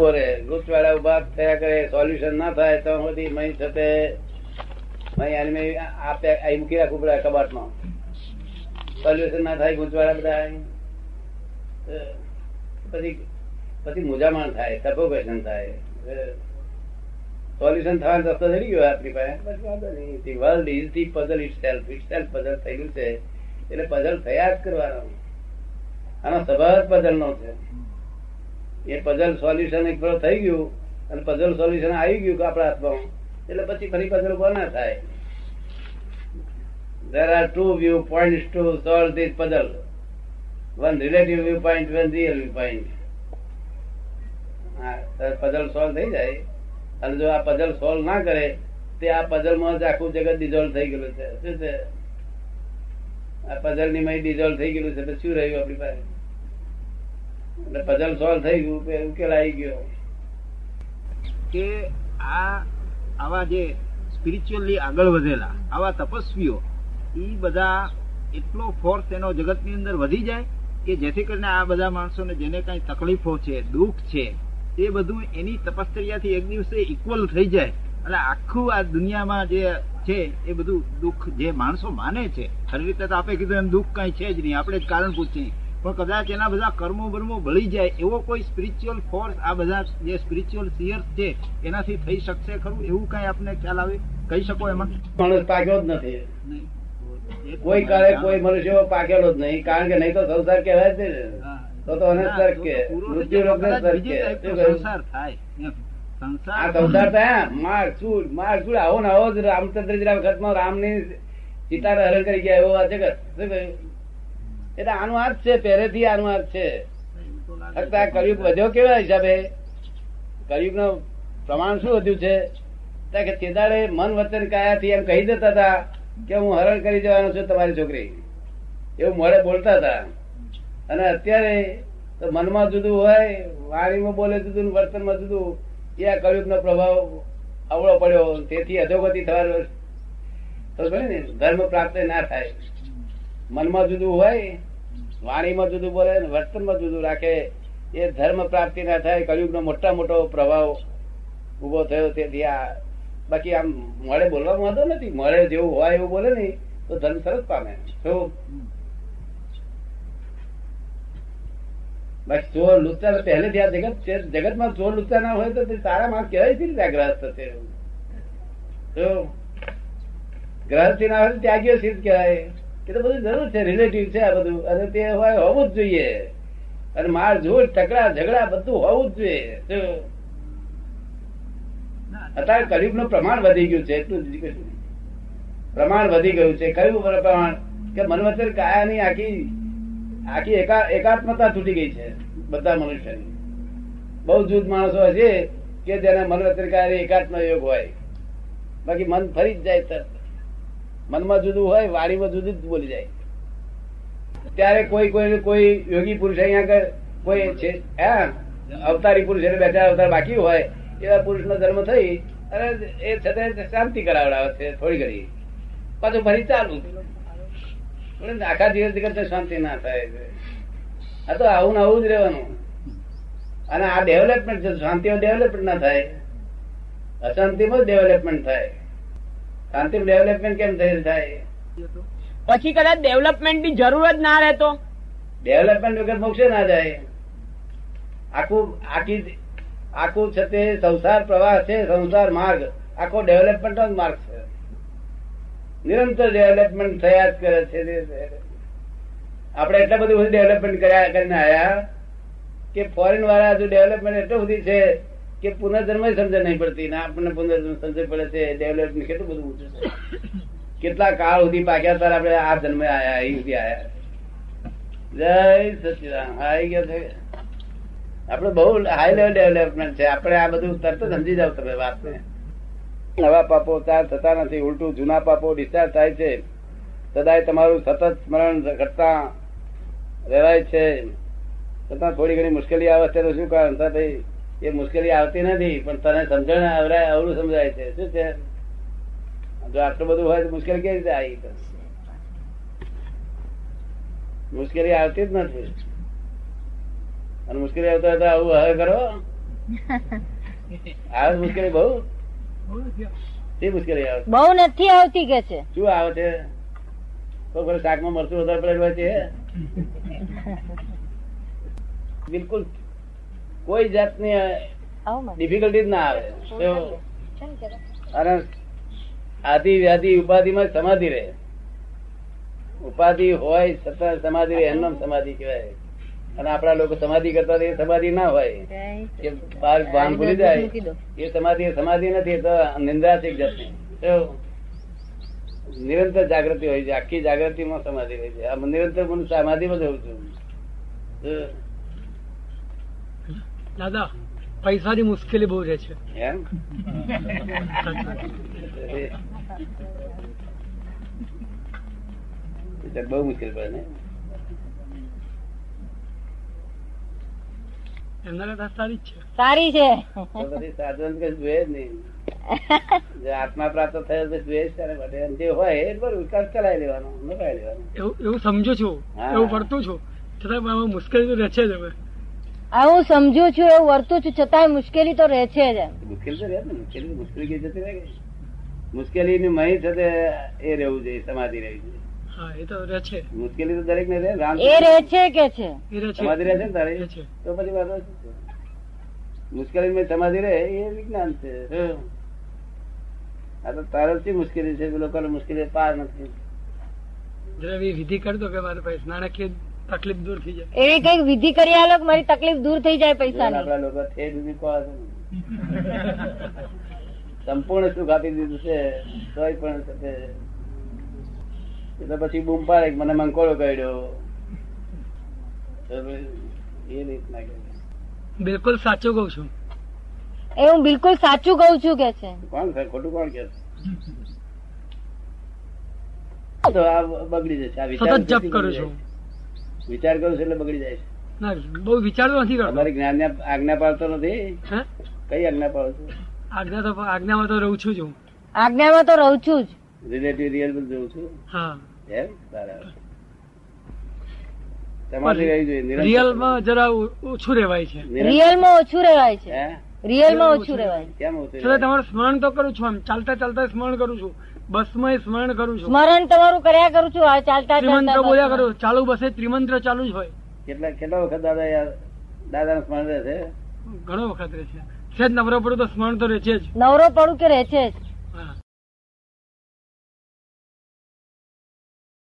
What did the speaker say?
ઊભો રહે ગુચવાડા ઊભા થયા કરે સોલ્યુશન ના થાય તો બધી મહી થતે, મહી આની મેં આપે અહીં મૂકી રાખવું પડે કબાટમાં. સોલ્યુશન ના થાય ગુચવાડા બધા પછી પછી મૂંઝામણ થાય સફોકેશન થાય. સોલ્યુશન થવાનો રસ્તો થઈ ગયો આપણી પાસે. The world is the puzzle itself itself puzzle થયેલું છે. એટલે પઝલ થયા જ કરવાનો. આનો સ્વભાવ પઝલ નો છે. એ પઝલ સોલ્યુશન એક ફરો થઈ ગયું અને પઝલ સોલ્યુશન આવી ગયું આપણા હાથમાં. એટલે પછી ફરી પઝલ ઊભો ના થાય. There are two viewpoints to solve this puzzle. One relative viewpoint, one real viewpoint. Puzzle solve થઈ જાય. અને જો આ પઝલ સોલ્વ ના કરે, તે આ પઝલમાં જ આખું જગત ડિઝોલ્વ થઈ ગયેલું છે. શું છે? આ પઝલની મય ડિઝોલ્વ થઈ ગયેલું છે, તો શું રહ્યું આપણી પાસે? પઝલ સોલ્વ થઈ ગયું ઉકેલ આવી ગયો. કે આ આવા જે સ્પિરિચ્યુઅલી આગળ વધેલા, આવા તપસ્વીઓ એ બધા એટલો ફોર્સ એનો જગતની અંદર વધી જાય કે જેથી કરીને આ બધા માણસોને જેને કઈ તકલીફો છે, દુઃખ છે, એ બધું એની તપશ્ચર્યાથી એક દિવસે ઇક્વલ થઈ જાય. અને આખું આ દુનિયામાં જે છે, એ બધું દુઃખ જે માણસો માને છે, ખરી રીતે તો આપે કીધું એમ દુઃખ કઈ છે જ નહીં. આપણે જ કારણ પૂછીએ. પણ કદાચ એના બધા કર્મો બર્મો બળી જાય એવો કોઈ સ્પિરિચ્યુઅલ ફોર્સ આ બધા જે સ્પિરિચ્યુઅલ સિયર્સ છે એનાથી થઈ શકશે ખરું? એવું કઈ આપને ખ્યાલ આવે? કહી શકો એમાં? માણસ પાક્યો જ નથી. કોઈ કાળે કોઈ મનુષ્ય પાકેલો જ નહીં. કારણ કે નહીં તો સંસાર કહેવાય છે તો તો અને સર કે. મૃત્યુ રોગ ને સર કે? સંસાર થાય. આ સંસાર તો માર શું માર શું આવો ને આવો જ રામચંદ્રજી વખતમાં રામની સીતા હરણ કરી ગયા એવો આ જગત શું કહ્યું? એટલે આનું અર્થ છે, પહેલેથી આનું અર્થ છે. ફક્ત આ કલયુગ વધ્યો કેવા હિસાબે? કલયુગનું પ્રમાણ શું વધ્યું છે? તો કે ચેદાડે મન વચન કાયાથી એમ કહી દેતા હતા કે હું હરણ કરી જવાનો છું તમારી છોકરી. એવું મોડે બોલતા હતા. અને અત્યારે તો મનમાં જુદું હોય, વાણીમાં બોલે જુદું વર્તનમાં જુદું, એ આ કળયુગ નો પ્રભાવ અવળો પડ્યો. તેથી અધોગતિ થવાનું તો ધર્મ પ્રાપ્ત ના થાય. મનમાં જુદું હોય, વાણીમાં જુદું બોલે, વર્તનમાં જુદું રાખે, એ ધર્મ પ્રાપ્તિ ના થાય કળયુગ નો મોટા મોટો પ્રભાવ ઊભો થયો તેથી આ બાકી આમ મળે બોલવામાં વાંધો નથી, મળે જેવું હોય એવું બોલે ને તો ધર્મ સરસ પામે. શું? બાકી ચોર લુચ્ચા પહેલેથી આ જગત જગતમાં ચોર લુચ્ચા ના હોય તો તારા માણસ કહેવાય છે ત્યાં ગ્રહસ્થ થશે ગ્રહસ્થી ના હોય ત્યાગીઓ સિદ્ધ કહેવાય. એ તો બધું જરૂર છે રિલેટિવ છે આ બધું. અને તે હોય હોવું જ જોઈએ. અને માર જોર ટકરા ઝઘડા બધું હોવું જ જોઈએ. અત્યારે કલયુગનું પ્રમાણ વધી ગયું છે, એટલું જ પ્રમાણ વધી ગયું છે. કયું પ્રમાણ? કે મનવચર કાયાની આખી આખી એકાત્મતા તૂટી ગઈ છે, બધા મનુષ્યની. બહુ જૂથ માણસો છે કે જેને મનવચર કાયા એકાત્મ યોગ હોય. બાકી મન ફરી જ જાય તરત. મનમાં જુદું હોય વાણીમાં જુદું જ બોલી જાય. ત્યારે કોઈ કોઈ કોઈ યોગી પુરુષ અહીંયા કોઈ છે, હે, અવતારી પુરુષ એટલે બેઠા અવતાર બાકી હોય, એવા પુરુષ નો જન્મ થઈ અને એ છતાં શાંતિ કરાવડાવે છે, થોડી ઘડી. પાછું ફરી ચાલુ. આખા દિવસ કરતા શાંતિ ના થાય. આ તો આવું ને આવું જ રહેવાનું. અને આ ડેવલપમેન્ટ છે શાંતિમાં ડેવલપમેન્ટ ના થાય. અશાંતિમાં ડેવલપમેન્ટ થાય. શાંતિમાં ડેવલપમેન્ટ કેમ થાય? પછી કદાચ ડેવલપમેન્ટની જરૂર જ ના રહેતો. ડેવલપમેન્ટ વગર મોક્ષે ના જાય. આખું આખી આખું છે તે સંસાર પ્રવાહ છે સંસાર માર્ગ. આખો ડેવલપમેન્ટ જ માર્ગ છે. નિરંતર ડેવલપમેન્ટ થયા જ કરે છે આપણે એટલા બધું ડેવલપમેન્ટ કર્યા કરીને આવ્યા કે ફોરેન વાળા હજુ ડેવલપમેન્ટ એટલું બધી છે કે પુનર્જન્મ સમજ નહીં પડતી ને આપણને પુનર્જન્મ સમજ પડે છે ડેવલપમેન્ટ કેટલું બધું ઊંચું છે. કેટલા કાળ સુધી પાક્યા ત્યારે આપણે આ જન્મે આયા, અહીં સુધી આયા. જય સચિદાન આવી ગયો છે. આપણે બહુ હાઈ લેવલ ડેવલપમેન્ટ છે. આપણે આ બધું તરત સમજી જાવ તમે વાતને. નવા પાપો ચાર થતા નથી, ઉલટું જૂના પાપો ડિસ્ચાર્જ થાય છે. સદાય તમારું સતત સ્મરણ કરતા રહેવાય છે. છતાં થોડી ઘણી મુશ્કેલી આવે છે તો શું કારણ? થાય ભાઈ એ મુશ્કેલી આવતી નથી પણ તને સમજણ આવરાય અવરું સમજાય છે. શું છે? જો આટલું બધું હોય તો મુશ્કેલી કેવી રીતે આવી? મુશ્કેલી આવતી જ નથી. અને મુશ્કેલી આવતા હતા આવું હવે કરો? આવે મુશ્કેલી બહુ? મુશ્કેલી આવે? બહુ નથી આવતી કે છે? શું આવે છે? કોઈ શાકમાં મરચું વધારે પડેલું હોય છે? બિલકુલ કોઈ જાતની ડિફિકલ્ટી ના આવે. અને આધી વ્યાધિ ઉપાધિ માં સમાધિ રહે. ઉપાધિ હોય છતાં સમાધિ રહે એમનો સમાધિ કહેવાય. અને આપણા લોકો સમાધિ કરતા એ સમાધિ ના હોય. કે બાર ભાન ભૂલી જાય એ સમાધિ સમાધિ નથી તો નિંદ્રા છે જાતની. નિરંતર જાગૃતિ હોય છે. આખી જાગૃતિમાં સમાધિ હોય છે. આ નિરંતર હું સમાધિમાં જઉં છું. દાદા પૈસાની મુશ્કેલી બહુ રહે છે. બહુ મુશ્કેલ પડે ને? એમના કરતા સારી છે. સારી છે. સાધન કઈ જોઈએ જ નહીં. આત્મા પ્રાપ્ત થયો તો જ તારે માટે જે હોય એ કામ ચલાવી લેવાનો લેવાનો. એવું સમજો છો? એવું પડતું છું? છતાં મુશ્કેલી તો રહે છે જ હવે. આ હું સમજુ છું એવું વર્તું છું છતાંય મુશ્કેલી તો રહે છે જ એમ. તો રહે મુશ્કેલી મુશ્કેલી જતી રહે કે? મુશ્કેલીની મહી સાથે એ રહેવું જોઈએ સમાધિ રહેવી જોઈએ. હા એ તો રહે છે. મુશ્કેલી તો દરેક ને રહે રામ એ રહે છે કે છે? એ રહે છે. સમાધિ રહે છે ને તારે? તો પછી વાંધો મુશ્કેલી મેં સમાધિ રહે એ વિજ્ઞાન છે. આ તો તારથી મુશ્કેલી છે? લોકો મુશ્કેલી પાર નથી. વિધિ કરી દો કે મારે પૈસા નાણાકીય તકલીફ દૂર થઈ જાય. એવી કંઈક વિધિ કરી આલો મારી તકલીફ દૂર થઈ જાય પૈસા લોકો સંપૂર્ણ સુખ આપી દીધું છે તોય પણ એટલે પછી બૂમ પાડે મને મંકોળો એ રીતના બિલકુલ સાચું કઉ છું. એ હું બિલકુલ સાચું કઉ છું કે છે. કોણ છે? ખોટું કોણ કે તો આ બગડી જશે. આ વિચાર જપ કરું છું. વિચાર કરું છું એટલે બગડી જાય છે. બહુ વિચારતો નથી કરતો. અમારી જ્ઞાન આજ્ઞા પાડતો નથી? કઈ આજ્ઞા પાડો છો? આજ્ઞા તો આજ્ઞામાં તો રહું છું જ હું. આજ્ઞામાં તો રહું છું જ. રિલેટિવ રિયલ બધું જોઉં છું? હા. એમ? બરાબર. તમારે. રિયલમાં જરા ઓછું રહેવાય છે. રિયલમાં ઓછું રહેવાય છે. રિયલમાં ઓછું રહેવાય કેમ ઓછું છતાં રહેવાય? તમારું સ્મરણ તો કરું છું આમ ચાલતા ચાલતા સ્મરણ કરું છું. બસમાં સ્મરણ કરું છું. સ્મરણ તમારું કર્યા કરું છું આ ચાલતા ત્રિમંત્ર બોલ્યા કરું. ચાલુ બસે ત્રિમંત્ર ચાલુ જ હોય. કેટલા કેટલા વખત દાદા યાર દાદા સ્મરણ રહે છે? ઘણો વખત રહે છે. નવરો પડું તો સ્મરણ તો રહે છે જ. નવરો પડું કે રહે છે જ?